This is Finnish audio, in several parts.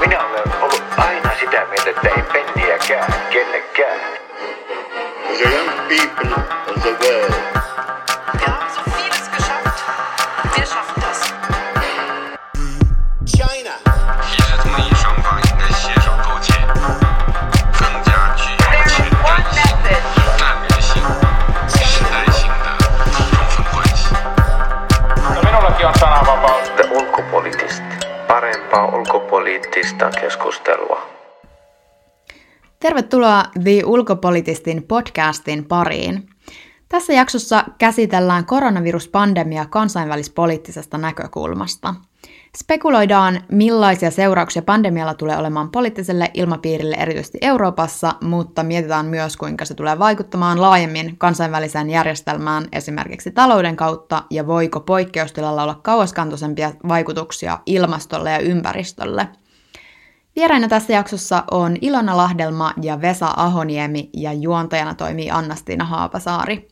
Minä olen ollut aina sitä mieltä, että ei penniäkään kellekään. The young people of the world Tervetuloa The Ulkopolitistin podcastin pariin. Tässä jaksossa käsitellään koronaviruspandemia kansainvälispoliittisesta näkökulmasta. Spekuloidaan, millaisia seurauksia pandemialla tulee olemaan poliittiselle ilmapiirille erityisesti Euroopassa, mutta mietitään myös, kuinka se tulee vaikuttamaan laajemmin kansainväliseen järjestelmään esimerkiksi talouden kautta ja voiko poikkeustilalla olla kauaskantoisempia vaikutuksia ilmastolle ja ympäristölle – Vieraina tässä jaksossa on Ilona Lahdelma ja Vesa Ahoniemi ja juontajana toimii Anna-Stiina Haapasaari.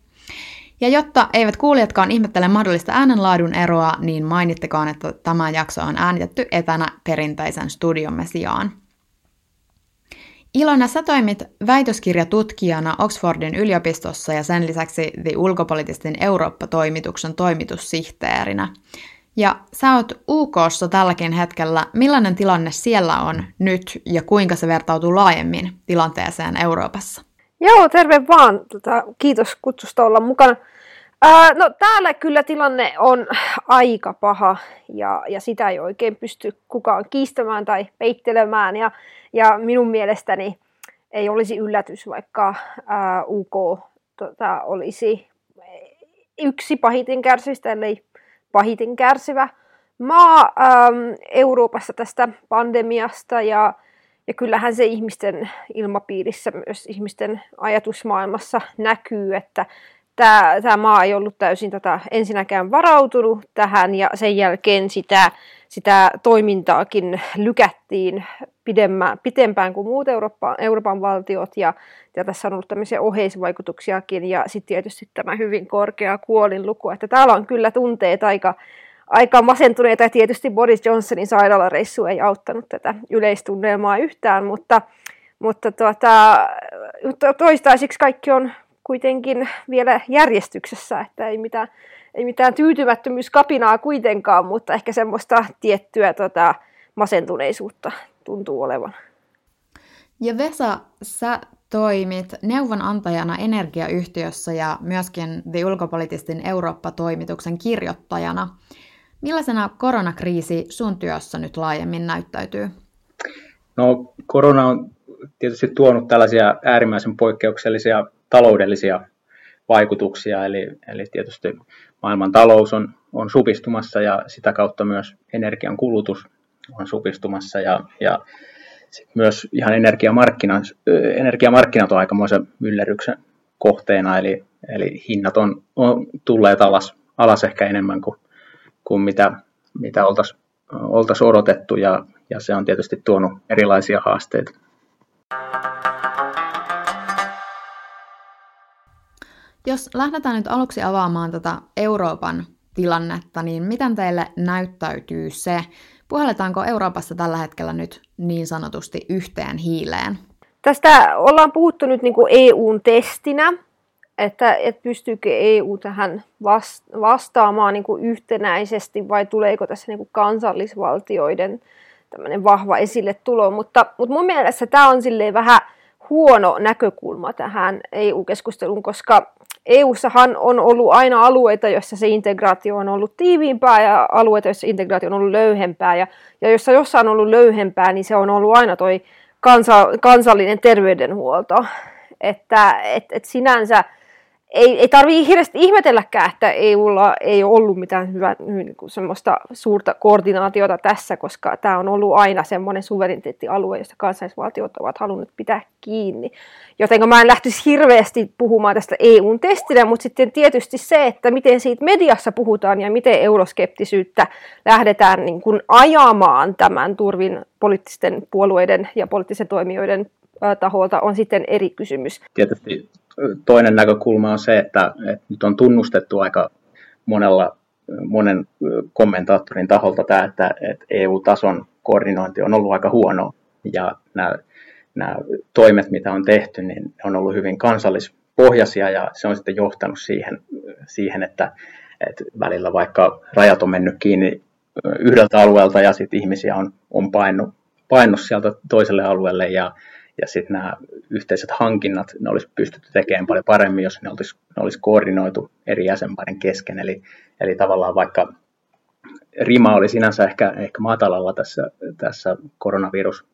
Ja jotta eivät kuulijatkaan ihmettele mahdollista äänenlaadun eroa, niin mainittakaan, että tämä jakso on äänitetty etänä perinteisen studiomme sijaan. Ilona, sä toimit väitöskirjatutkijana Oxfordin yliopistossa ja sen lisäksi The Ulkopolitistin Eurooppa-toimituksen toimitussihteerinä. Ja sä oot UKssa tälläkin hetkellä. Millainen tilanne siellä on nyt ja kuinka se vertautuu laajemmin tilanteeseen Euroopassa? Joo, terve vaan. Tota, kiitos kutsusta olla mukana. Ää, no täällä kyllä tilanne on aika paha ja, ja sitä ei oikein pysty kukaan kiistämään tai peittelemään. Ja, ja minun mielestäni ei olisi yllätys, vaikka ää, UK tota, olisi yksi pahiten kärsivistä, ellei pahiten kärsivä maa äm, Euroopassa tästä pandemiasta ja, ja kyllähän se ihmisten ilmapiirissä, myös ihmisten ajatusmaailmassa näkyy, että tämä, tämä maa ei ollut täysin tätä ensinnäkään varautunut tähän ja sen jälkeen sitä, sitä toimintaakin lykättiin pidemmään, pitempään kuin muut Eurooppa, Euroopan valtiot. Ja, ja tässä on ollut tämmöisiä oheisvaikutuksiakin. Ja sitten tietysti tämä hyvin korkea kuolinluku, että täällä on kyllä tunteet aika, aika masentuneita. Ja tietysti Boris Johnsonin sairaalareissu ei auttanut tätä yleistunnelmaa yhtään, mutta, mutta tuota, toistaiseksi kaikki on kuitenkin vielä järjestyksessä, että ei mitään, ei mitään tyytymättömyyskapinaa kuitenkaan, mutta ehkä semmoista tiettyä tota, masentuneisuutta tuntuu olevan. Ja Vesa, sä toimit neuvonantajana energiayhtiössä ja myöskin The Ulkopolitistin Eurooppa-toimituksen kirjoittajana. Millaisena koronakriisi sun työssä nyt laajemmin näyttäytyy? No korona on tietysti tuonut tällaisia äärimmäisen poikkeuksellisia taloudellisia vaikutuksia, eli, eli tietysti maailman talous on, on supistumassa ja sitä kautta myös energian kulutus on supistumassa ja, ja sit myös ihan energiamarkkinat, energiamarkkinat on aikamoisen myllerryksen kohteena, eli, eli hinnat on, on tulleet alas, alas ehkä enemmän kuin, kuin mitä, mitä oltaisiin oltais odotettu ja, ja se on tietysti tuonut erilaisia haasteita. Jos lähdetään nyt aluksi avaamaan tätä Euroopan tilannetta, niin miten teille näyttäytyy se, puhalletaanko Euroopassa tällä hetkellä nyt niin sanotusti yhteen hiileen? Tästä ollaan puhuttu nyt niin EUn testinä, että, että pystyykö EU tähän vastaamaan niin yhtenäisesti vai tuleeko tässä niin kansallisvaltioiden vahva esille tulo, mutta, mutta mun mielestä tämä on silleen vähän huono näkökulma tähän EU-keskusteluun, koska EU-sahan on ollut aina alueita, joissa se integraatio on ollut tiiviimpää ja alueita, joissa integraatio on ollut löyhempää. Ja, ja jossa jossain on ollut löyhempää, niin se on ollut aina toi kansa, kansallinen terveydenhuolto. Että et, et sinänsä ei, ei tarvitse hirveästi ihmetelläkään, että EUlla ei ole ollut mitään hyvää niin kuin semmoista suurta koordinaatiota tässä, koska tämä on ollut aina semmoinen suvereniteettialue, josta kansallisvaltiot ovat halunneet pitää kiinni. Joten mä en lähtisi hirveästi puhumaan tästä EUn testinä, mutta sitten tietysti se, että miten siitä mediassa puhutaan ja miten euroskeptisyyttä lähdetään niin kuin ajamaan tämän turvin poliittisten puolueiden ja poliittisen toimijoiden taholta on sitten eri kysymys. Tietysti toinen näkökulma on se, että, että nyt on tunnustettu aika monella, monen kommentaattorin taholta tämä, että, että EU-tason koordinointi on ollut aika huono. Ja nämä, nämä toimet, mitä on tehty, niin on ollut hyvin kansallispohjaisia ja se on sitten johtanut siihen, siihen että, että välillä vaikka rajat on mennyt kiinni yhdeltä alueelta ja sitten ihmisiä on, on painut, painut sieltä toiselle alueelle ja, ja sitten nämä yhteiset hankinnat, ne olisi pystytty tekemään paljon paremmin, jos ne olisi, ne olisi koordinoitu eri jäsenmaiden kesken. Eli, eli tavallaan vaikka rima oli sinänsä ehkä, ehkä matalalla tässä, tässä koronavirus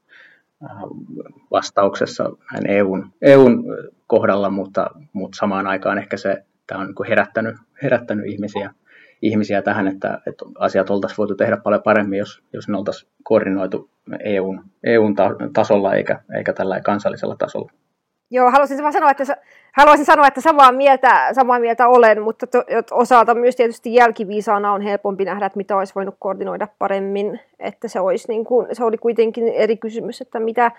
vastauksessa näin EUn, EUn kohdalla, mutta, mutta samaan aikaan ehkä se tämä on niin herättänyt, herättänyt ihmisiä, ihmisiä tähän, että, että asiat oltaisiin voitu tehdä paljon paremmin, jos, jos ne oltaisiin koordinoitu EUn, EUn tasolla eikä, eikä tällä kansallisella tasolla. Joo, haluaisin vaan sanoa, että, haluaisin sanoa, että samaa mieltä, samaa mieltä olen, mutta to, osalta myös tietysti jälkiviisaana on helpompi nähdä, että mitä olisi voinut koordinoida paremmin, että se, olisi niin kuin, se oli kuitenkin eri kysymys, että mitä,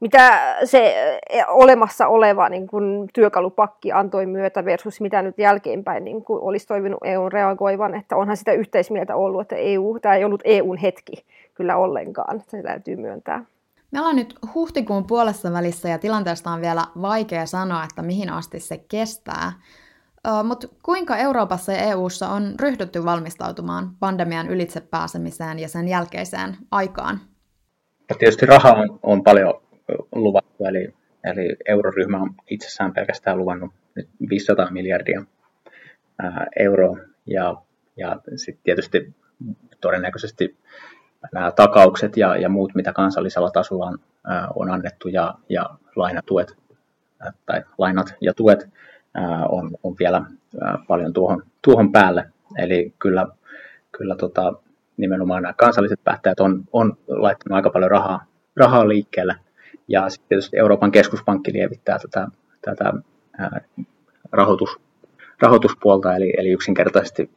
mitä se e, olemassa oleva niin kuin, työkalupakki antoi myötä versus mitä nyt jälkeenpäin niin kuin, olisi toivonut EUn reagoivan, että onhan sitä yhteismieltä ollut, että EU, tämä ei ollut EUn hetki kyllä ollenkaan, se täytyy myöntää. Me ollaan nyt huhtikuun puolessa välissä ja tilanteesta on vielä vaikea sanoa, että mihin asti se kestää. Mutta kuinka Euroopassa ja EU:ssa on ryhdytty valmistautumaan pandemian ylitse pääsemiseen ja sen jälkeiseen aikaan? No tietysti rahaa on, on paljon luvattu, eli, eli euroryhmä on itsessään pelkästään luvannut nyt 500 miljardia euroa, ja, ja sitten tietysti todennäköisesti nämä takaukset ja, ja muut, mitä kansallisella tasolla on, on annettu ja, ja lainatuet ää, tai lainat ja tuet on, on vielä paljon tuohon, tuohon päälle. Eli kyllä, kyllä tota, nimenomaan nämä kansalliset päättäjät on, on laittanut aika paljon rahaa, rahaa liikkeelle. Ja sitten tietysti Euroopan keskuspankki lievittää tätä, tätä ää, rahoitus, rahoituspuolta, eli, eli yksinkertaisesti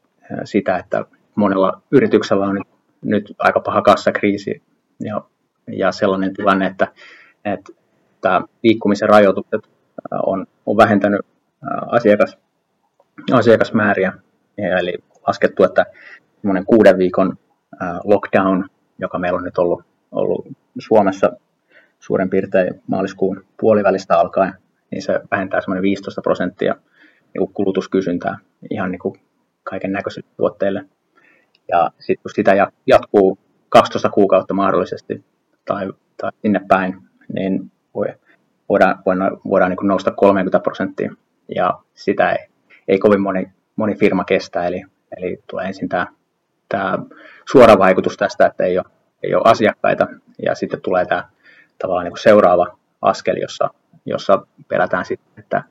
sitä, että monella yrityksellä on nyt aika paha kassakriisi ja, ja sellainen tilanne, että, että liikkumisen rajoitukset on, on vähentänyt äh, asiakas, asiakasmääriä. Eli laskettu, että semmoinen kuuden viikon lockdown, joka meillä on nyt ollut, ollut Suomessa suurin piirtein maaliskuun puolivälistä alkaen, niin se vähentää semmoinen 15 prosenttia kulutuskysyntää ihan niin kuin kaiken näköisille tuotteille – ja sitten kun sitä jatkuu 12 kuukautta mahdollisesti tai, tai sinne päin, niin voi, voidaan, voidaan, voidaan niin nousta 30 prosenttia. Ja sitä ei, ei kovin moni, moni firma kestä, eli, eli tulee ensin tämä, tämä suora vaikutus tästä, että ei ole, ei ole asiakkaita, ja sitten tulee tämä tavallaan niin kuin seuraava askel, jossa, jossa pelätään sitten, että,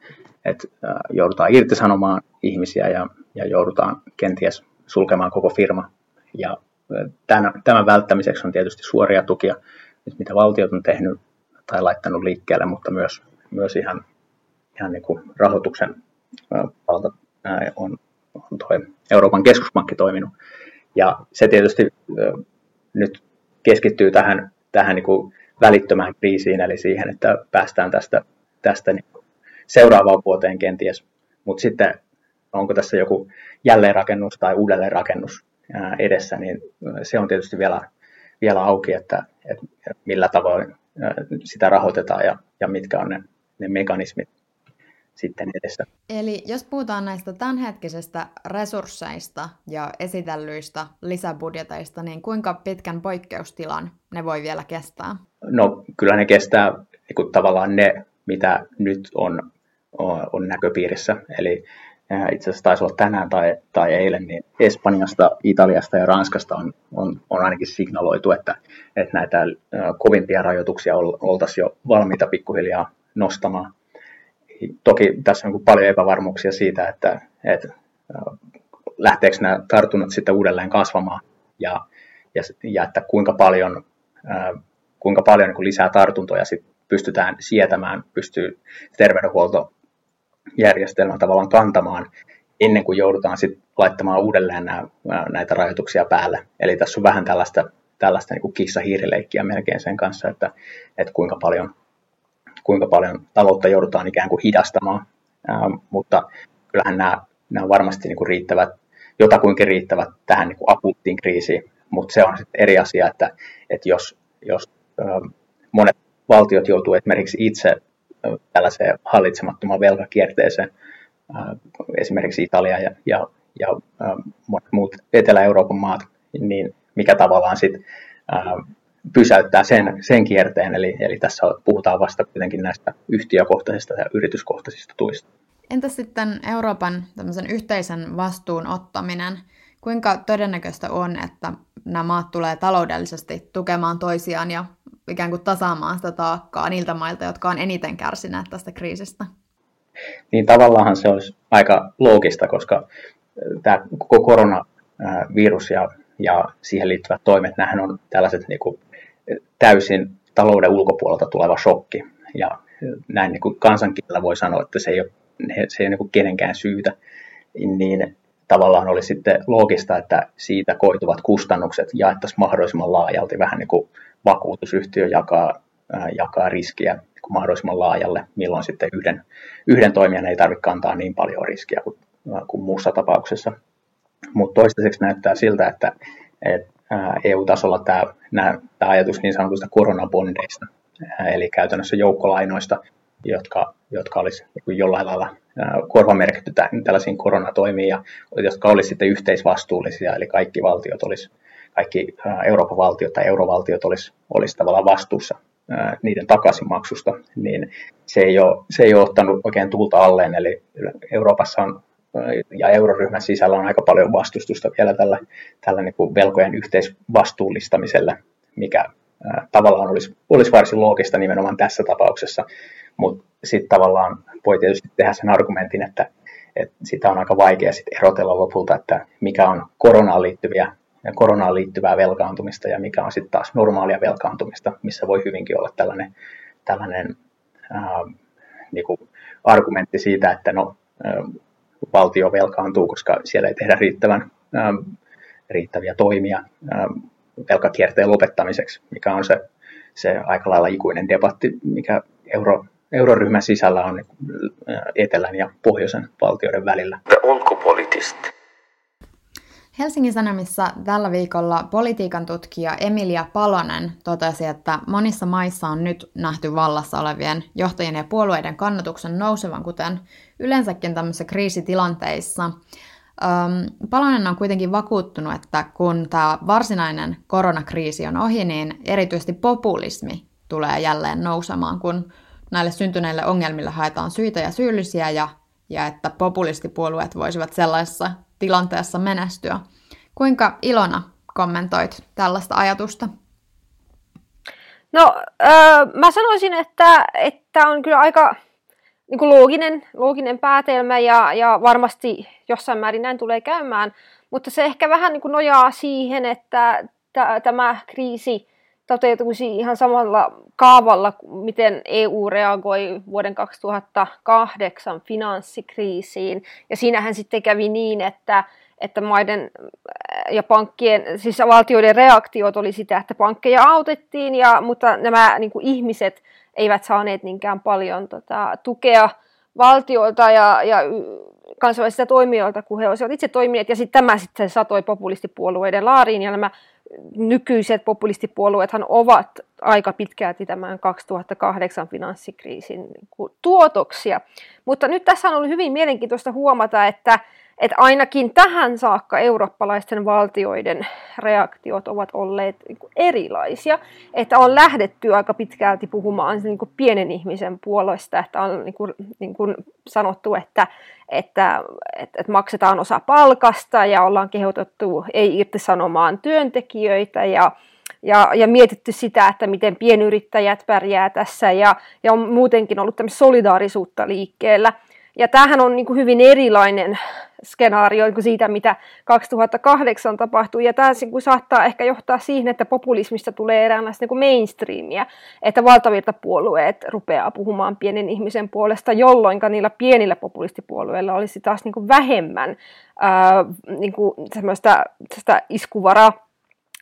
että joudutaan irtisanomaan ihmisiä ja, ja joudutaan kenties sulkemaan koko firma. Ja tämän, tämän välttämiseksi on tietysti suoria tukia, mitä valtiot on tehnyt tai laittanut liikkeelle, mutta myös, myös ihan, ihan niin kuin rahoituksen valta on, on toi Euroopan keskuspankki toiminut. Ja se tietysti nyt keskittyy tähän, tähän niin kuin välittömään kriisiin, eli siihen, että päästään tästä, tästä niin seuraavaan vuoteen kenties. Mutta sitten onko tässä joku jälleenrakennus tai uudelleenrakennus edessä, niin se on tietysti vielä, vielä auki, että, että millä tavoin sitä rahoitetaan ja, ja mitkä on ne, ne mekanismit sitten edessä. Eli jos puhutaan näistä tämänhetkisestä resursseista ja esitellyistä lisäbudjeteista, niin kuinka pitkän poikkeustilan ne voi vielä kestää? No kyllä ne kestää niin tavallaan ne, mitä nyt on, on näköpiirissä. Eli itse asiassa taisi olla tänään tai, tai eilen, niin Espanjasta, Italiasta ja Ranskasta on, on, on ainakin signaloitu, että, että näitä kovimpia rajoituksia oltaisiin jo valmiita pikkuhiljaa nostamaan. Toki tässä on paljon epävarmuuksia siitä, että, että lähteekö nämä tartunnat sitten uudelleen kasvamaan ja, ja, ja että kuinka paljon, kuinka paljon niin lisää tartuntoja sit pystytään sietämään, pystyy terveydenhuolto järjestelmä tavallaan kantamaan ennen kuin joudutaan sitten laittamaan uudelleen nämä, näitä rajoituksia päälle. Eli tässä on vähän tällaista, tällaista niin kissa-hiirileikkiä melkein sen kanssa, että, että kuinka, paljon, kuinka paljon taloutta joudutaan ikään kuin hidastamaan. Ää, mutta kyllähän nämä, nämä on varmasti niin kuin riittävät, jotakuinkin riittävät tähän niin kuin akuuttiin kriisiin, mutta se on sitten eri asia, että, että jos, jos monet valtiot joutuu esimerkiksi itse tällaiseen hallitsemattomaan velkakierteeseen, esimerkiksi Italia ja, ja, ja monet muut Etelä-Euroopan maat, niin mikä tavallaan sitten pysäyttää sen, sen kierteen, eli, eli tässä puhutaan vasta kuitenkin näistä yhtiökohtaisista ja yrityskohtaisista tuista. Entä sitten Euroopan yhteisen vastuun ottaminen? Kuinka todennäköistä on, että nämä maat tulee taloudellisesti tukemaan toisiaan ja ikään kuin tasaamaan sitä taakkaa niiltä mailta, jotka on eniten kärsineet tästä kriisistä? Niin tavallaan se olisi aika loogista, koska tämä koko koronavirus ja, ja siihen liittyvät toimet, nämähän on tällaiset niin kuin täysin talouden ulkopuolelta tuleva shokki. Ja näin niin kansankielellä voi sanoa, että se ei ole, se ei ole niin kuin kenenkään syytä. Niin tavallaan oli sitten loogista, että siitä koituvat kustannukset jaettaisiin mahdollisimman laajalti, vähän niin kuin vakuutusyhtiö jakaa, jakaa riskiä niin mahdollisimman laajalle, milloin sitten yhden, yhden toimijan ei tarvitse kantaa niin paljon riskiä kuin, kuin muussa tapauksessa. Mutta toistaiseksi näyttää siltä, että, että EU-tasolla tämä, ajatus niin sanotusta koronabondeista, eli käytännössä joukkolainoista, jotka, jotka olisi jollain lailla korvamerkitty tällaisiin koronatoimiin, ja jotka olisivat sitten yhteisvastuullisia, eli kaikki valtiot olisi, kaikki Euroopan valtiot tai eurovaltiot olisi, olisi tavallaan vastuussa niiden takaisinmaksusta, niin se ei, ole, se ei ole ottanut oikein tulta alleen, eli Euroopassa on ja euroryhmän sisällä on aika paljon vastustusta vielä tällä, tällä niin kuin velkojen yhteisvastuullistamiselle, mikä tavallaan olisi, olisi varsin loogista nimenomaan tässä tapauksessa, mutta sitten tavallaan voi tietysti tehdä sen argumentin, että, että sitä on aika vaikea sit erotella lopulta, että mikä on koronaan liittyviä koronaan liittyvää velkaantumista ja mikä on sitten taas normaalia velkaantumista, missä voi hyvinkin olla tällainen, tällainen ää, niin kuin argumentti siitä, että no, valtio velkaantuu, koska siellä ei tehdä riittävän, ää, riittäviä toimia ää, velkakierteen lopettamiseksi, mikä on se, se aika lailla ikuinen debatti, mikä euro, euroryhmän sisällä on etelän ja pohjoisen valtioiden välillä. Ulkopoliittisesti. Helsingin Sanomissa tällä viikolla politiikan tutkija Emilia Palonen totesi, että monissa maissa on nyt nähty vallassa olevien johtajien ja puolueiden kannatuksen nousevan, kuten yleensäkin tämmöisissä kriisitilanteissa. Palonen on kuitenkin vakuuttunut, että kun tämä varsinainen koronakriisi on ohi, niin erityisesti populismi tulee jälleen nousemaan, kun näille syntyneille ongelmille haetaan syitä ja syyllisiä ja, ja että populistipuolueet voisivat sellaisessa tilanteessa menestyä. Kuinka Ilona kommentoit tällaista ajatusta? No, öö, mä sanoisin, että, että on kyllä aika niin kuin looginen, looginen päätelmä ja, ja varmasti jossain määrin näin tulee käymään, mutta se ehkä vähän niin kuin nojaa siihen, että t- tämä kriisi toteutuisi ihan samalla kaavalla, miten EU reagoi vuoden 2008 finanssikriisiin. Ja siinähän sitten kävi niin, että, että maiden äh, ja pankkien, siis valtioiden reaktiot oli sitä, että pankkeja autettiin, ja, mutta nämä niin kuin ihmiset eivät saaneet niinkään paljon tota, tukea valtioilta ja, ja kansainvälisiltä toimijoilta, kun he olisivat itse toimineet, ja sitten tämä sitten satoi populistipuolueiden laariin, ja nämä nykyiset populistipuolueethan ovat aika pitkälti tämän 2008 finanssikriisin niin tuotoksia. Mutta nyt tässä on ollut hyvin mielenkiintoista huomata, että että ainakin tähän saakka eurooppalaisten valtioiden reaktiot ovat olleet niin kuin erilaisia, että on lähdetty aika pitkälti puhumaan niin kuin pienen ihmisen puolesta, että on niin kuin, niin kuin sanottu, että, että, että, että maksetaan osa palkasta ja ollaan kehotettu ei irtisanomaan työntekijöitä ja, ja, ja mietitty sitä, että miten pienyrittäjät pärjää tässä ja, ja on muutenkin ollut solidaarisuutta liikkeellä. Ja tämähän on niin kuin hyvin erilainen skenaario kuin siitä, mitä 2008 tapahtui. Ja tämä niin kuin saattaa ehkä johtaa siihen, että populismista tulee eräänlaista niin kuin mainstreamia, että valtavirtapuolueet rupeaa puhumaan pienen ihmisen puolesta, jolloin niillä pienillä populistipuolueilla olisi taas niin kuin vähemmän ää, niin kuin semmoista, iskuvaraa.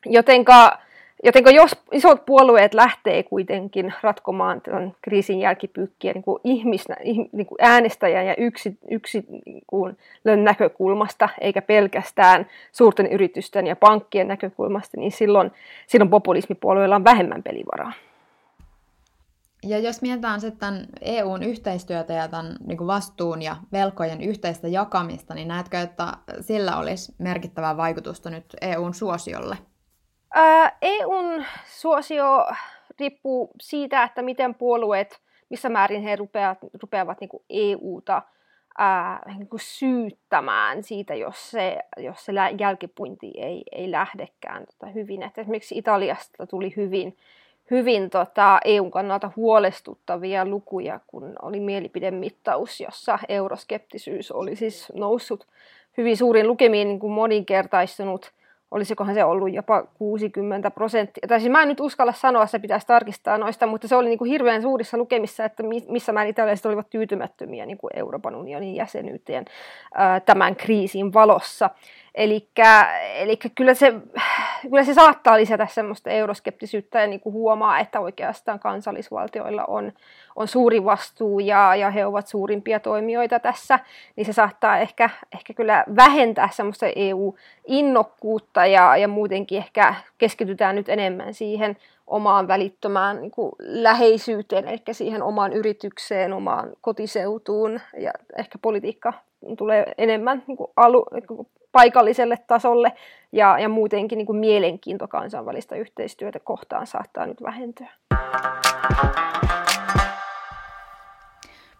Jotenka Joten jos isot puolueet lähtee kuitenkin ratkomaan tämän kriisin jälkipyykkiä niin kuin ihmisnä, niin kuin äänestäjän ja yksi, yksi niin kuin näkökulmasta, eikä pelkästään suurten yritysten ja pankkien näkökulmasta, niin silloin, silloin populismipuolueilla on vähemmän pelivaraa. Ja jos mietitään sitten EUn yhteistyötä ja tämän niin kuin vastuun ja velkojen yhteistä jakamista, niin näetkö, että sillä olisi merkittävää vaikutusta nyt EUn suosiolle? Ää, EUn suosio riippuu siitä, että miten puolueet, missä määrin he rupeavat, rupeavat niin EUta ää, niin kuin syyttämään siitä, jos se, jos se jälkipuinti ei, ei lähdekään tota hyvin. Et esimerkiksi Italiasta tuli hyvin hyvin tota, EUn kannalta huolestuttavia lukuja, kun oli mielipidemittaus, jossa euroskeptisyys oli siis noussut hyvin suurin lukemiin niin kuin moninkertaistunut olisikohan se ollut jopa 60 prosenttia. Tai siis mä en nyt uskalla sanoa, se pitäisi tarkistaa noista, mutta se oli niin kuin hirveän suurissa lukemissa, että missä määrin italialaiset olivat tyytymättömiä niin kuin Euroopan unionin jäsenyyteen tämän kriisin valossa. Eli kyllä se, kyllä se saattaa lisätä semmoista euroskeptisyyttä ja niin kuin huomaa, että oikeastaan kansallisvaltioilla on, on suuri vastuu ja, ja he ovat suurimpia toimijoita tässä, niin se saattaa ehkä, ehkä kyllä vähentää semmoista EU-innokkuutta ja, ja muutenkin ehkä keskitytään nyt enemmän siihen omaan välittömään niin kuin läheisyyteen, eli siihen omaan yritykseen, omaan kotiseutuun. Ja ehkä politiikka tulee enemmän niin kuin alu, niin kuin paikalliselle tasolle ja, ja muutenkin niin kuin mielenkiinto kansainvälistä yhteistyötä kohtaan saattaa nyt vähentyä.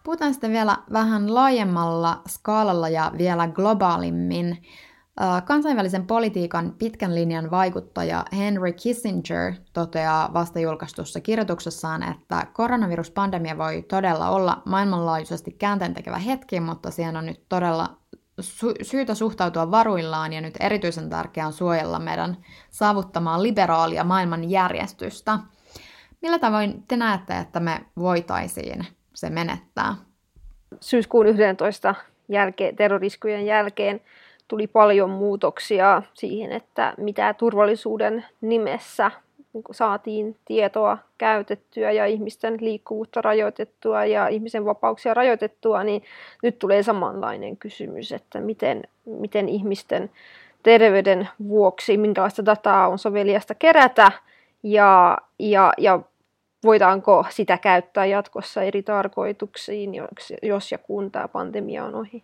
Puhutaan sitten vielä vähän laajemmalla skaalalla ja vielä globaalimmin. Kansainvälisen politiikan pitkän linjan vaikuttaja Henry Kissinger toteaa vasta julkaistussa kirjoituksessaan, että koronaviruspandemia voi todella olla maailmanlaajuisesti käänteentekevä hetki, mutta siihen on nyt todella sy- syytä suhtautua varuillaan ja nyt erityisen tärkeää on suojella meidän saavuttamaan liberaalia maailmanjärjestystä. Millä tavoin te näette, että me voitaisiin se menettää? Syyskuun 11 jälkeen, terroriskujen jälkeen tuli paljon muutoksia siihen, että mitä turvallisuuden nimessä saatiin tietoa käytettyä ja ihmisten liikkuvuutta rajoitettua ja ihmisen vapauksia rajoitettua, niin nyt tulee samanlainen kysymys, että miten, miten ihmisten terveyden vuoksi, minkälaista dataa on soveliasta kerätä ja, ja, ja voidaanko sitä käyttää jatkossa eri tarkoituksiin, jos, jos ja kun tämä pandemia on ohi.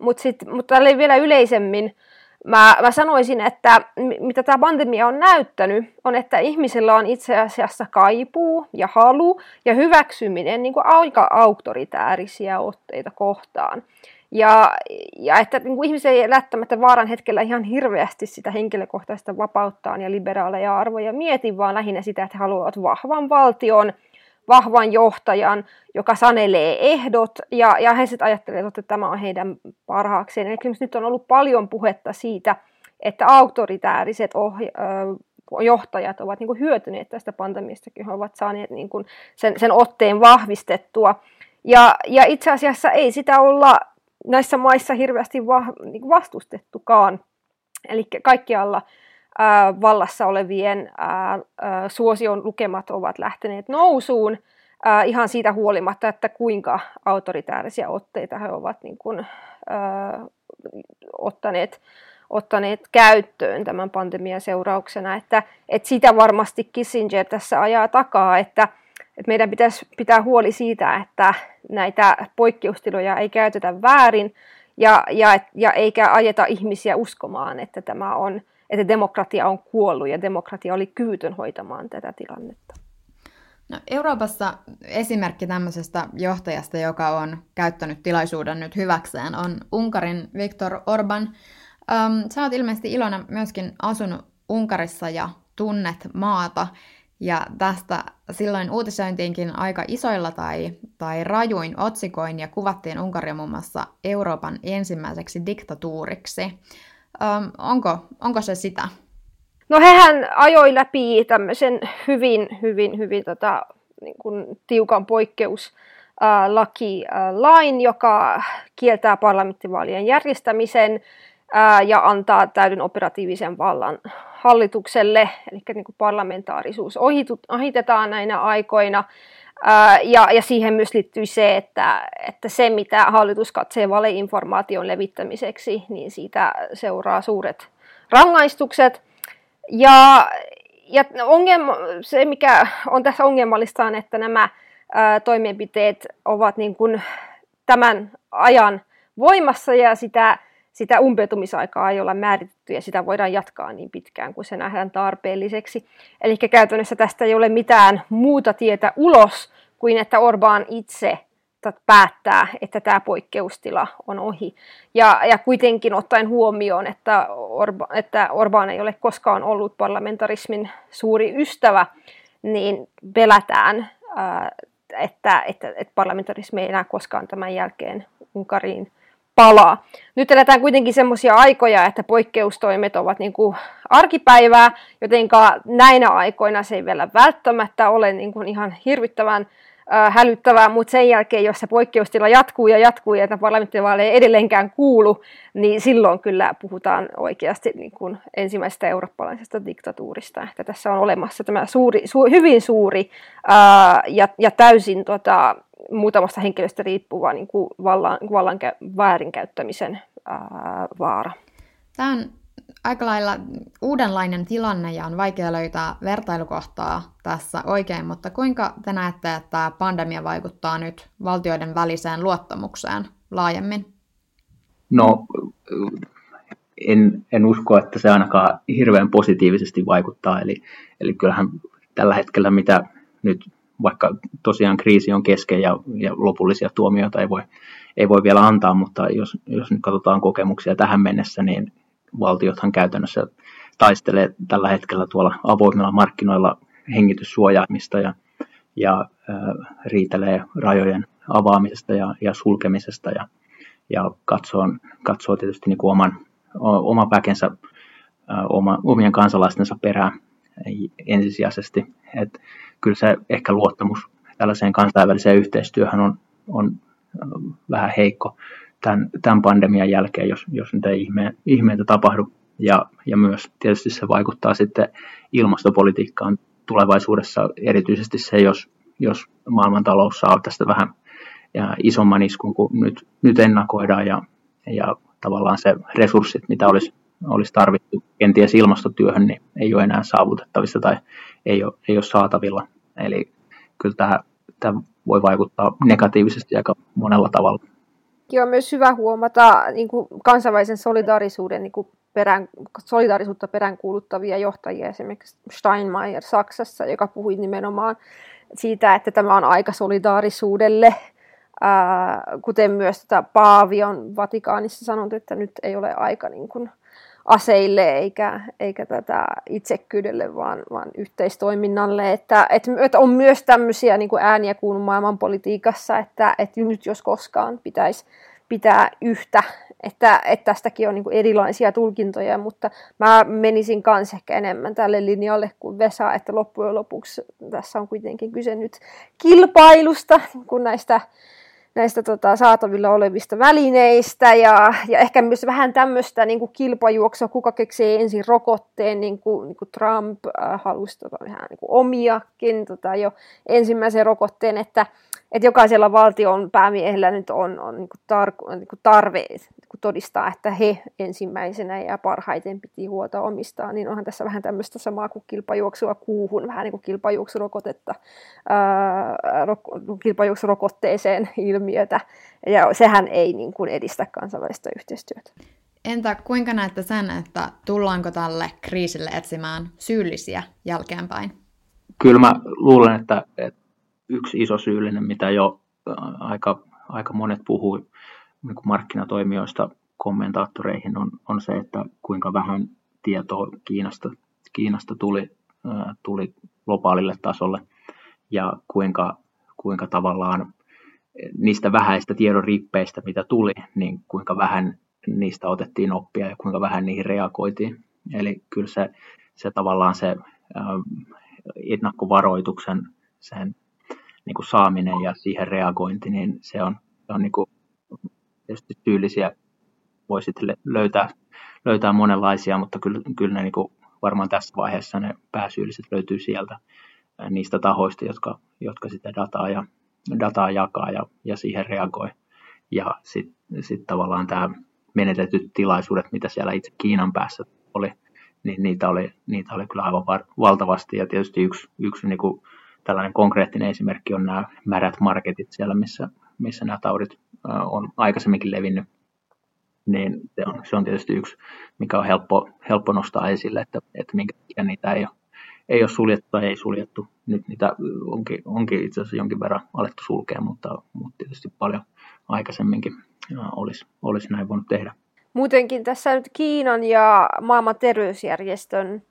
Mut sit, mutta vielä yleisemmin Mä, mä sanoisin, että mitä tämä pandemia on näyttänyt, on, että ihmisillä on itse asiassa kaipuu ja halu ja hyväksyminen niin kuin aika auktoritäärisiä otteita kohtaan. Ja, ja että niin kuin ihmiset ei välttämättä vaaran hetkellä ihan hirveästi sitä henkilökohtaista vapauttaan ja liberaaleja arvoja mieti, vaan lähinnä sitä, että he haluavat vahvan valtion – vahvan johtajan, joka sanelee ehdot, ja, ja he sitten ajattelevat, että tämä on heidän parhaakseen. Eli nyt on ollut paljon puhetta siitä, että autoritääriset ohja- johtajat ovat niin kuin hyötyneet tästä pandemiasta, he ovat saaneet niin kuin sen, sen otteen vahvistettua. Ja, ja itse asiassa ei sitä olla näissä maissa hirveästi va, niin vastustettukaan. Eli kaikkialla vallassa olevien suosion lukemat ovat lähteneet nousuun ihan siitä huolimatta, että kuinka autoritäärisiä otteita he ovat niin kuin, ottaneet, ottaneet käyttöön tämän pandemian seurauksena. Että, että sitä varmasti Kissinger tässä ajaa takaa, että, että meidän pitäisi pitää huoli siitä, että näitä poikkeustiloja ei käytetä väärin ja, ja, ja eikä ajeta ihmisiä uskomaan, että tämä on että demokratia on kuollut ja demokratia oli kyvytön hoitamaan tätä tilannetta. No, Euroopassa esimerkki tämmöisestä johtajasta, joka on käyttänyt tilaisuuden nyt hyväkseen, on Unkarin Viktor Orban. Ähm, sä oot ilmeisesti Ilona myöskin asunut Unkarissa ja tunnet maata, ja tästä silloin uutisointiinkin aika isoilla tai, tai rajuin otsikoin ja kuvattiin Unkaria muun muassa Euroopan ensimmäiseksi diktatuuriksi. Um, onko, onko se sitä? No hehän ajoi läpi tämmöisen hyvin, hyvin, hyvin tota, niin kuin tiukan poikkeus laki lain, joka kieltää parlamenttivaalien järjestämisen ja antaa täyden operatiivisen vallan hallitukselle, eli niin kuin parlamentaarisuus ohitetaan näinä aikoina. Ja, ja siihen myös liittyy se, että, että se mitä hallitus katsoo valeinformaation levittämiseksi, niin siitä seuraa suuret rangaistukset. Ja, ja ongelma, se, mikä on tässä ongelmallista, on, että nämä ää, toimenpiteet ovat niin kuin tämän ajan voimassa ja sitä, sitä umpeutumisaikaa ei olla määritetty ja sitä voidaan jatkaa niin pitkään kuin se nähdään tarpeelliseksi. Eli käytännössä tästä ei ole mitään muuta tietä ulos kuin että Orbán itse päättää, että tämä poikkeustila on ohi. Ja, ja kuitenkin ottaen huomioon, että, Orba, että Orbán ei ole koskaan ollut parlamentarismin suuri ystävä, niin pelätään, että, että, että parlamentarismi ei enää koskaan tämän jälkeen Unkariin palaa. Nyt eletään kuitenkin semmoisia aikoja, että poikkeustoimet ovat niin kuin arkipäivää, jotenka näinä aikoina se ei vielä välttämättä ole niin kuin ihan hirvittävän hälyttävää, mutta sen jälkeen, jos se poikkeustila jatkuu ja jatkuu ja parlamenttivaaleja ei edelleenkään kuulu, niin silloin kyllä puhutaan oikeasti niin kuin ensimmäisestä eurooppalaisesta diktatuurista. Että tässä on olemassa tämä suuri, su, hyvin suuri ää, ja, ja täysin tota, muutamasta henkilöstä riippuva niin kuin vallan, vallan väärinkäyttämisen ää, vaara. Tämä on aika lailla uudenlainen tilanne ja on vaikea löytää vertailukohtaa tässä oikein, mutta kuinka te näette, että pandemia vaikuttaa nyt valtioiden väliseen luottamukseen laajemmin? No, en, en usko, että se ainakaan hirveän positiivisesti vaikuttaa. Eli, eli kyllähän tällä hetkellä, mitä nyt vaikka tosiaan kriisi on kesken ja, ja lopullisia tuomioita ei voi, ei voi vielä antaa, mutta jos, jos nyt katsotaan kokemuksia tähän mennessä, niin valtiothan käytännössä taistelee tällä hetkellä tuolla avoimilla markkinoilla hengityssuojaamista ja, ja äh, riitelee rajojen avaamisesta ja, ja sulkemisesta ja, ja katsoo, katsoo tietysti niin kuin oman, oma väkensä oma, omien kansalaistensa perään ensisijaisesti. Et kyllä se ehkä luottamus tällaiseen kansainväliseen yhteistyöhön on, on vähän heikko tämän, tämän pandemian jälkeen, jos, jos nyt ei ihme, ihmeitä tapahdu. Ja, ja myös tietysti se vaikuttaa sitten ilmastopolitiikkaan tulevaisuudessa, erityisesti se, jos, jos maailmantalous saa tästä vähän ja isomman iskun kuin nyt, nyt ennakoidaan ja, ja tavallaan se resurssit, mitä olisi, olisi tarvittu kenties ilmastotyöhön, niin ei ole enää saavutettavissa tai ei ole, ei ole saatavilla. Eli kyllä tämä, tämä voi vaikuttaa negatiivisesti aika monella tavalla on myös hyvä huomata niin kuin kansainvälisen solidaarisuuden niin kuin perään, solidaarisuutta peräänkuuluttavia johtajia, esimerkiksi Steinmeier Saksassa, joka puhui nimenomaan siitä, että tämä on aika solidaarisuudelle, ää, kuten myös tätä Paavi on Vatikaanissa sanonut, että nyt ei ole aika niin kuin, aseille eikä, eikä tätä itsekkyydelle, vaan, vaan yhteistoiminnalle. Että, että on myös tämmöisiä niin kuin ääniä kuulunut maailmanpolitiikassa, että, että nyt jos koskaan pitäisi pitää yhtä, että, että tästäkin on niin kuin erilaisia tulkintoja, mutta mä menisin kanssa ehkä enemmän tälle linjalle kuin Vesa, että loppujen lopuksi tässä on kuitenkin kyse nyt kilpailusta, kun näistä näistä tota, saatavilla olevista välineistä ja, ja ehkä myös vähän tämmöistä niin kilpajuoksua, kuka keksii ensin rokotteen, niin kuin, niin kuin Trump äh, halusi tota, ihan niin kuin omiakin tota, jo ensimmäisen rokotteen, että, että jokaisella valtion päämiehellä nyt on, on niin kuin tar- niin kuin tarve niin kuin todistaa, että he ensimmäisenä ja parhaiten piti huolta omistaan, niin onhan tässä vähän tämmöistä samaa kuin kilpajuoksua kuuhun, vähän niin kuin kilpajuoksurokotetta, ää, ro- kilpajuoksurokotteeseen ilmiötä, ja sehän ei niin kuin edistä kansainvälistä yhteistyötä. Entä kuinka näette sen, että tullaanko tälle kriisille etsimään syyllisiä jälkeenpäin? Kyllä mä luulen, että, että yksi iso syyllinen, mitä jo aika, aika monet puhuu niin kuin markkinatoimijoista kommentaattoreihin, on, on se, että kuinka vähän tietoa Kiinasta, Kiinasta tuli, tuli globaalille tasolle ja kuinka, kuinka tavallaan niistä vähäistä tiedon rippeistä, mitä tuli, niin kuinka vähän niistä otettiin oppia ja kuinka vähän niihin reagoitiin. Eli kyllä se, se tavallaan se ennakkovaroituksen sen niin kuin saaminen ja siihen reagointi, niin se on, se on niin kuin, tietysti tyylisiä voi sitten löytää, löytää monenlaisia, mutta kyllä, kyllä ne niin kuin varmaan tässä vaiheessa ne pääsyylliset löytyy sieltä niistä tahoista, jotka, jotka sitä dataa, ja, dataa jakaa ja, ja siihen reagoi. Ja sitten sit tavallaan tämä menetetyt tilaisuudet, mitä siellä itse Kiinan päässä oli, niin niitä oli, niitä oli kyllä aivan valtavasti. Ja tietysti yksi, yksi niin kuin tällainen konkreettinen esimerkki on nämä märät marketit siellä, missä, missä nämä taudit on aikaisemminkin levinnyt. Niin se on, se on tietysti yksi, mikä on helppo, helppo nostaa esille, että, että minkä takia niitä ei ole, ei ole suljettu tai ei suljettu. Nyt niitä onkin, onkin itse asiassa jonkin verran alettu sulkea, mutta, mutta tietysti paljon aikaisemminkin olisi, olisi näin voinut tehdä. Muutenkin tässä nyt Kiinan ja maailman terveysjärjestön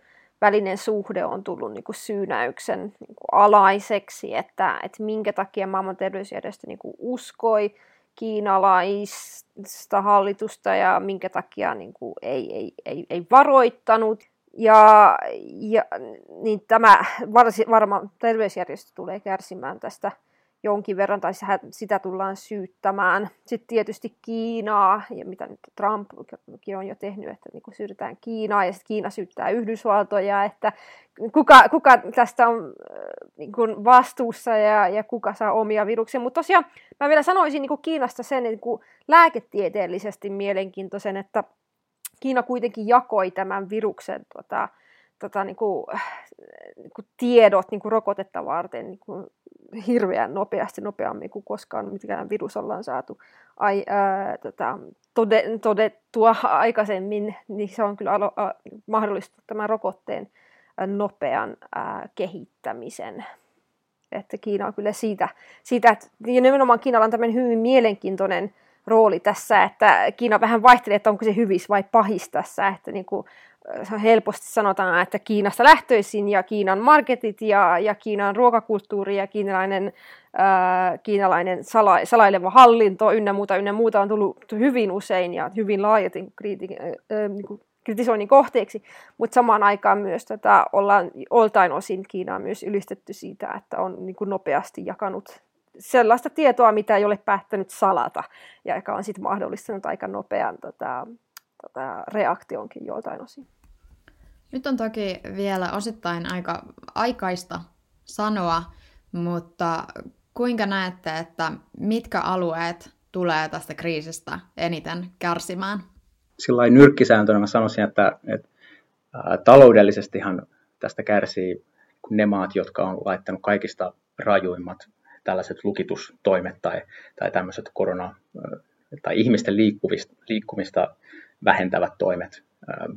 välinen suhde on tullut niin kuin syynäyksen niin kuin alaiseksi, että, että minkä takia maailman terveysjärjestö niin kuin uskoi kiinalaista hallitusta ja minkä takia niin kuin ei, ei, ei, ei varoittanut. Ja, ja niin tämä varsi, varmaan terveysjärjestö tulee kärsimään tästä jonkin verran, tai sitä tullaan syyttämään. Sitten tietysti Kiinaa, ja mitä nyt Trumpkin on jo tehnyt, että niin syytetään Kiinaa, ja sitten Kiina syyttää Yhdysvaltoja, että kuka, kuka tästä on äh, niin kuin vastuussa ja, ja kuka saa omia viruksia. Mutta tosiaan mä vielä sanoisin niin kuin Kiinasta sen niin kuin lääketieteellisesti mielenkiintoisen, että Kiina kuitenkin jakoi tämän viruksen tota, tota, niin kuin, niin kuin tiedot niin kuin rokotetta varten niin kuin hirveän nopeasti, nopeammin kuin koskaan mitkään virus ollaan saatu ai, ää, tota, tode, todettua aikaisemmin, niin se on kyllä alo, a, mahdollistunut tämän rokotteen ä, nopean ää, kehittämisen. Että Kiina on kyllä siitä, siitä että, nimenomaan Kiinalla on tämmöinen hyvin mielenkiintoinen rooli tässä, että Kiina vähän vaihtelee, että onko se hyvis vai pahis tässä, että niin kuin helposti sanotaan, että Kiinasta lähtöisin ja Kiinan marketit ja, ja Kiinan ruokakulttuuri ja kiinalainen, ää, kiinalainen sala, salaileva hallinto ynnä muuta, ynnä muuta on tullut hyvin usein ja hyvin laajalti kriiti, ää, niin kritisoinnin kohteeksi, mutta samaan aikaan myös tätä ollaan oltain osin Kiinaa myös ylistetty siitä, että on niin kuin nopeasti jakanut sellaista tietoa, mitä ei ole päättänyt salata, ja joka on sitten mahdollistanut aika nopean tota, tota, reaktionkin joiltain osin. Nyt on toki vielä osittain aika aikaista sanoa, mutta kuinka näette, että mitkä alueet tulee tästä kriisistä eniten kärsimään? Sillä nyrkkisääntönä mä sanoisin, että, että ää, taloudellisestihan tästä kärsii ne maat, jotka on laittanut kaikista rajuimmat tällaiset lukitustoimet tai, tai tämmöiset korona- tai ihmisten liikkuvista, liikkumista vähentävät toimet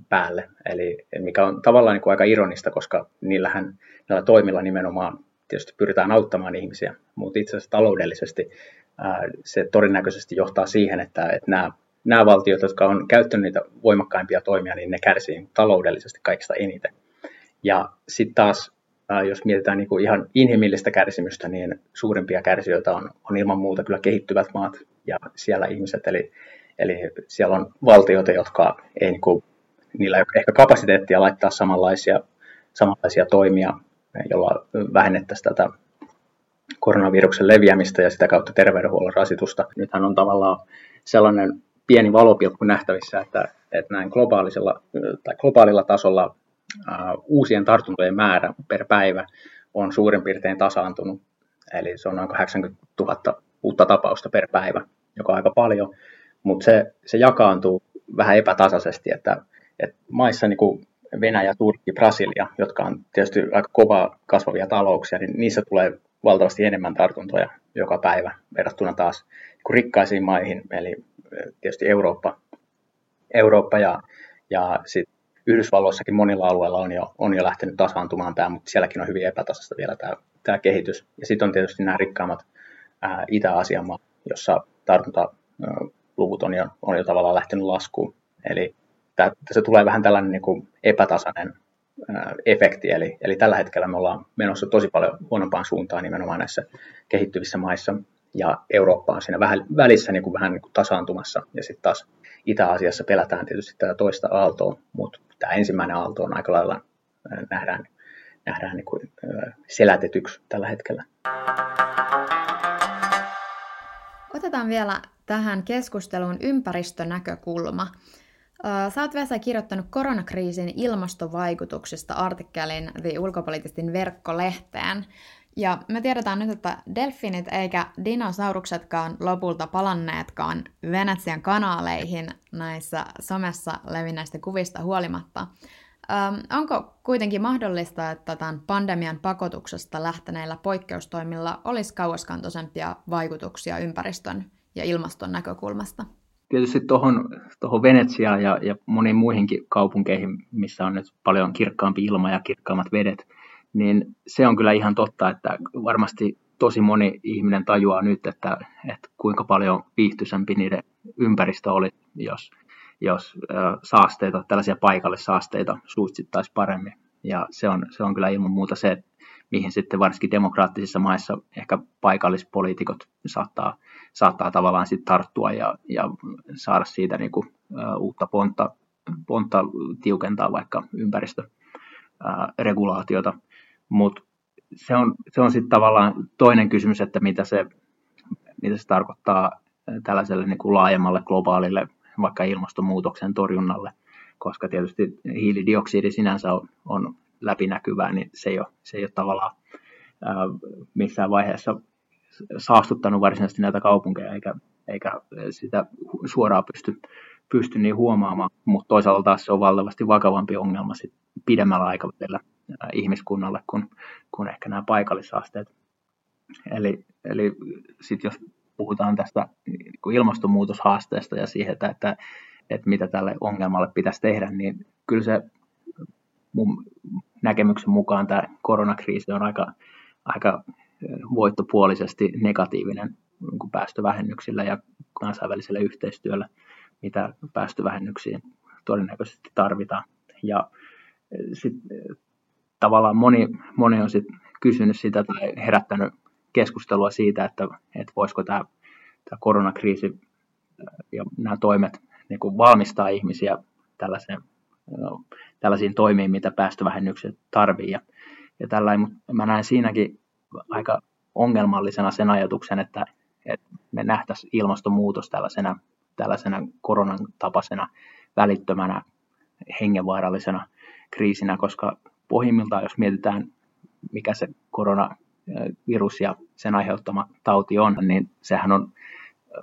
päälle. Eli mikä on tavallaan niin kuin aika ironista, koska niillähän, näillä toimilla nimenomaan tietysti pyritään auttamaan ihmisiä, mutta itse asiassa taloudellisesti se todennäköisesti johtaa siihen, että, että nämä, nämä valtiot, jotka on käyttänyt niitä voimakkaimpia toimia, niin ne kärsii taloudellisesti kaikista eniten. Ja sitten taas, jos mietitään niin kuin ihan inhimillistä kärsimystä, niin suurimpia kärsijöitä on, on ilman muuta kyllä kehittyvät maat ja siellä ihmiset, eli Eli siellä on valtioita, jotka ei, niin kuin, niillä ei ole ehkä kapasiteettia laittaa samanlaisia, samanlaisia toimia, jolla vähennettäisiin tätä koronaviruksen leviämistä ja sitä kautta terveydenhuollon rasitusta. Nythän on tavallaan sellainen pieni valopilkku nähtävissä, että, että näin globaalisella, tai globaalilla tasolla uh, uusien tartuntojen määrä per päivä on suurin piirtein tasaantunut. Eli se on noin 80 000 uutta tapausta per päivä, joka on aika paljon mutta se, se jakaantuu vähän epätasaisesti, että, että maissa niin kuin Venäjä, Turkki, Brasilia, jotka on tietysti aika kova kasvavia talouksia, niin niissä tulee valtavasti enemmän tartuntoja joka päivä verrattuna taas niin rikkaisiin maihin, eli tietysti Eurooppa, Eurooppa ja, ja sit Yhdysvalloissakin monilla alueilla on jo, on jo lähtenyt tasaantumaan tämä, mutta sielläkin on hyvin epätasasta vielä tämä, tämä kehitys. Ja sitten on tietysti nämä rikkaammat Itä-Aasian maat, jossa tartunta luvut on jo, on jo tavallaan lähtenyt laskuun. Eli se tulee vähän tällainen niin kuin epätasainen efekti, eli, eli tällä hetkellä me ollaan menossa tosi paljon huonompaan suuntaan nimenomaan näissä kehittyvissä maissa, ja Eurooppa on siinä vähän välissä niin kuin vähän niin kuin tasaantumassa, ja sitten taas Itä-Asiassa pelätään tietysti tätä toista aaltoa, mutta tämä ensimmäinen aalto on aika lailla nähdään, nähdään niin kuin selätetyksi tällä hetkellä. Otetaan vielä tähän keskusteluun ympäristönäkökulma. Sä oot Vesa kirjoittanut koronakriisin ilmastovaikutuksista artikkelin The Ulkopolitistin verkkolehteen. Ja me tiedetään nyt, että delfinit eikä dinosauruksetkaan lopulta palanneetkaan Venetsian kanaaleihin näissä somessa levinneistä kuvista huolimatta. Ähm, onko kuitenkin mahdollista, että tämän pandemian pakotuksesta lähteneillä poikkeustoimilla olisi kauaskantoisempia vaikutuksia ympäristön ja ilmaston näkökulmasta? Tietysti tuohon, tuohon Venetsiaan ja, ja moniin muihinkin kaupunkeihin, missä on nyt paljon kirkkaampi ilma ja kirkkaammat vedet, niin se on kyllä ihan totta, että varmasti tosi moni ihminen tajuaa nyt, että, että kuinka paljon viihtyisempi niiden ympäristö oli, jos, jos saasteita, tällaisia paikallissaasteita suitsittaisi paremmin. Ja se on, se on kyllä ilman muuta se, mihin sitten varsinkin demokraattisissa maissa ehkä paikallispoliitikot saattaa, saattaa tavallaan sitten tarttua ja, ja saada siitä niin kuin, uh, uutta pontta, pontta tiukentaa vaikka ympäristöregulaatiota. Uh, Mutta se on, se on sitten tavallaan toinen kysymys, että mitä se, mitä se tarkoittaa tällaiselle niin kuin laajemmalle globaalille vaikka ilmastonmuutoksen torjunnalle, koska tietysti hiilidioksidi sinänsä on, on läpinäkyvää, niin se ei ole, se ei ole tavallaan ää, missään vaiheessa saastuttanut varsinaisesti näitä kaupunkeja, eikä, eikä sitä suoraan pysty, pysty niin huomaamaan, mutta toisaalta taas se on valtavasti vakavampi ongelma sit pidemmällä aikavälillä ihmiskunnalle kuin, kuin ehkä nämä paikallishaasteet. Eli, eli sit jos puhutaan tästä niin ilmastonmuutoshaasteesta ja siihen, että, että, että mitä tälle ongelmalle pitäisi tehdä, niin kyllä se mun näkemyksen mukaan tämä koronakriisi on aika, aika voittopuolisesti negatiivinen niin päästövähennyksillä ja kansainvälisellä yhteistyöllä, mitä päästövähennyksiin todennäköisesti tarvitaan. Ja sit, tavallaan moni, moni on sit kysynyt sitä tai herättänyt keskustelua siitä, että, että voisiko tämä, tämä koronakriisi ja nämä toimet niin kuin valmistaa ihmisiä tällaiseen, tällaisiin toimiin, mitä päästövähennykset tarvii. Ja, ja tällainen, mutta mä näen siinäkin aika ongelmallisena sen ajatuksen, että, että me nähtäisiin ilmastonmuutos tällaisena, tällaisena koronan tapaisena välittömänä hengenvaarallisena kriisinä, koska pohjimmiltaan, jos mietitään, mikä se koronavirus ja sen aiheuttama tauti on, niin sehän on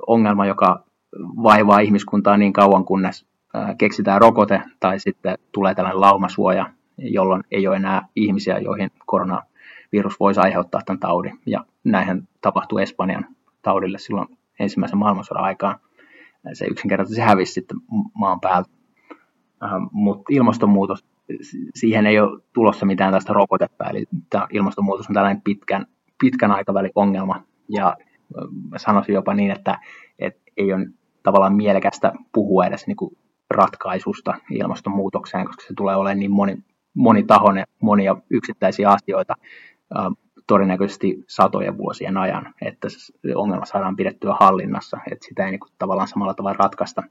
ongelma, joka vaivaa ihmiskuntaa niin kauan, kunnes keksitään rokote tai sitten tulee tällainen laumasuoja, jolloin ei ole enää ihmisiä, joihin koronavirus voisi aiheuttaa tämän taudin. Ja näinhän tapahtui Espanjan taudille silloin ensimmäisen maailmansodan aikaan. Se yksinkertaisesti hävisi sitten maan päältä. Mutta ilmastonmuutos, siihen ei ole tulossa mitään tästä rokotetta, eli tämä ilmastonmuutos on tällainen pitkän, pitkän aikavälin ongelma. Ja sanoisin jopa niin, että, että ei ole tavallaan mielekästä puhua edes niin kuin ratkaisusta ilmastonmuutokseen, koska se tulee olemaan niin moni, monitahoinen, monia yksittäisiä asioita todennäköisesti satojen vuosien ajan, että se ongelma saadaan pidettyä hallinnassa, että sitä ei niin kuin, tavallaan samalla tavalla ratkaista.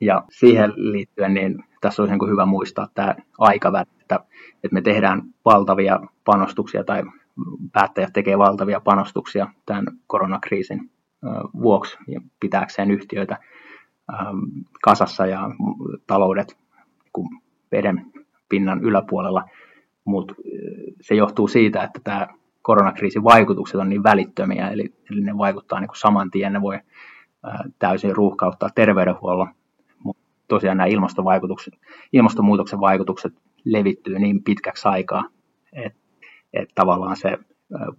Ja siihen liittyen niin tässä olisi niin hyvä muistaa tämä aikaväli, että, että me tehdään valtavia panostuksia tai päättäjät tekee valtavia panostuksia tämän koronakriisin vuoksi ja pitääkseen yhtiöitä kasassa ja taloudet veden pinnan yläpuolella, mutta se johtuu siitä, että tämä koronakriisin vaikutukset on niin välittömiä, eli, eli ne vaikuttaa niin kuin saman tien, ne voi täysin ruuhkauttaa terveydenhuollon, mutta tosiaan nämä ilmastovaikutukset, ilmastonmuutoksen vaikutukset levittyy niin pitkäksi aikaa, että, että tavallaan se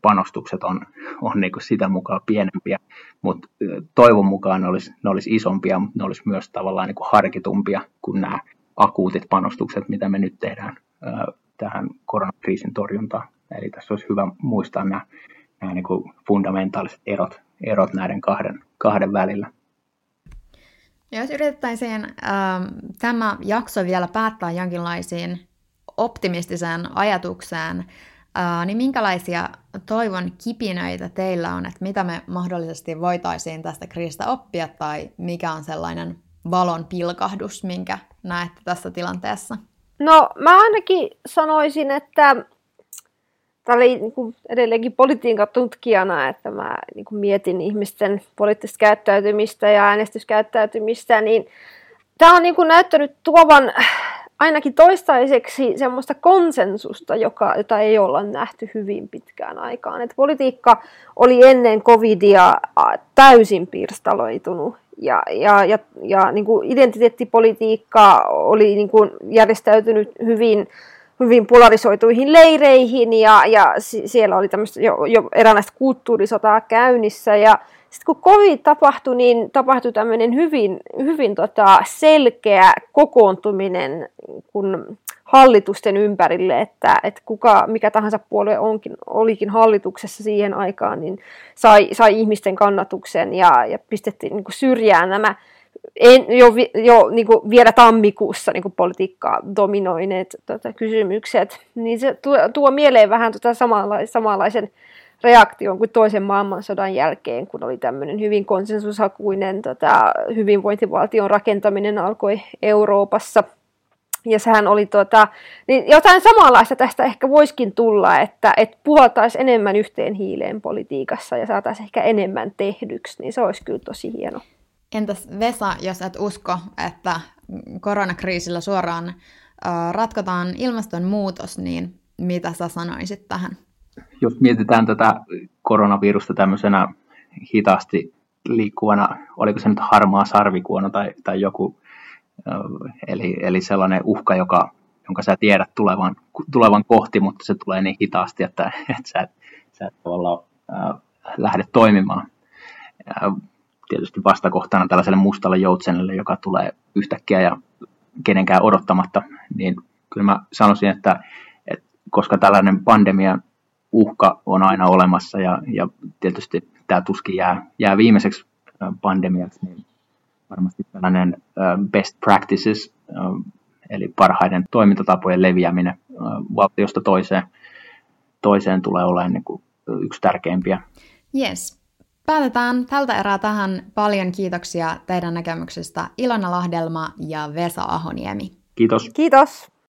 panostukset on, on niin kuin sitä mukaan pienempiä, mutta toivon mukaan ne olisi, ne olisi isompia, mutta ne olisi myös tavallaan niin kuin harkitumpia kuin nämä akuutit panostukset, mitä me nyt tehdään tähän koronakriisin torjuntaan. Eli tässä olisi hyvä muistaa nämä, nämä niin kuin fundamentaaliset erot, erot näiden kahden, kahden välillä. Jos yritettäisiin äh, tämä jakso vielä päättää jonkinlaisiin optimistiseen ajatukseen, niin minkälaisia toivon kipinöitä teillä on, että mitä me mahdollisesti voitaisiin tästä kriisistä oppia, tai mikä on sellainen valon pilkahdus, minkä näette tässä tilanteessa? No mä ainakin sanoisin, että tämä oli niin kuin edelleenkin politiikan tutkijana, että mä niin kuin mietin ihmisten poliittista käyttäytymistä ja äänestyskäyttäytymistä, niin tämä on niin kuin näyttänyt tuovan ainakin toistaiseksi semmoista konsensusta, joka, jota ei olla nähty hyvin pitkään aikaan. Et politiikka oli ennen covidia täysin pirstaloitunut ja, ja, ja, ja niin kuin identiteettipolitiikka oli niin kuin järjestäytynyt hyvin, hyvin polarisoituihin leireihin ja, ja siellä oli tämmöistä jo, jo eräänlaista kulttuurisotaa käynnissä ja sitten kun COVID tapahtui, niin tapahtui tämmöinen hyvin, hyvin tota selkeä kokoontuminen kun hallitusten ympärille, että, että kuka, mikä tahansa puolue onkin, olikin hallituksessa siihen aikaan, niin sai, sai ihmisten kannatuksen ja, ja pistettiin niin syrjään nämä en, jo, jo niin kuin vielä tammikuussa niin kuin politiikkaa dominoineet tota, kysymykset, niin se tuo, tuo mieleen vähän tota samanlaisen, samanlaisen reaktion kuin toisen maailmansodan jälkeen, kun oli tämmöinen hyvin konsensushakuinen tota, hyvinvointivaltion rakentaminen alkoi Euroopassa. Ja sehän oli tota, niin jotain samanlaista tästä ehkä voiskin tulla, että et puhaltaisi enemmän yhteen hiileen politiikassa ja saataisiin ehkä enemmän tehdyksi, niin se olisi kyllä tosi hieno. Entäs Vesa, jos et usko, että koronakriisillä suoraan ratkotaan ilmastonmuutos, niin mitä sä sanoisit tähän? Jos mietitään tätä koronavirusta tämmöisenä hitaasti liikkuvana, oliko se nyt harmaa sarvikuono tai, tai joku, eli, eli sellainen uhka, joka, jonka sä tiedät tulevan, tulevan kohti, mutta se tulee niin hitaasti, että, että sä, et, sä et tavallaan äh, lähde toimimaan. Äh, tietysti vastakohtana tällaiselle mustalle joutsenelle, joka tulee yhtäkkiä ja kenenkään odottamatta, niin kyllä mä sanoisin, että, että koska tällainen pandemia uhka on aina olemassa ja, ja tietysti tämä tuskin jää, jää viimeiseksi pandemiaksi, niin varmasti tällainen best practices, eli parhaiden toimintatapojen leviäminen valtiosta toiseen, toiseen tulee olemaan niin kuin yksi tärkeimpiä. Yes. Päätetään tältä erää tähän. Paljon kiitoksia teidän näkemyksestä Ilona Lahdelma ja Vesa Ahoniemi. Kiitos. Kiitos.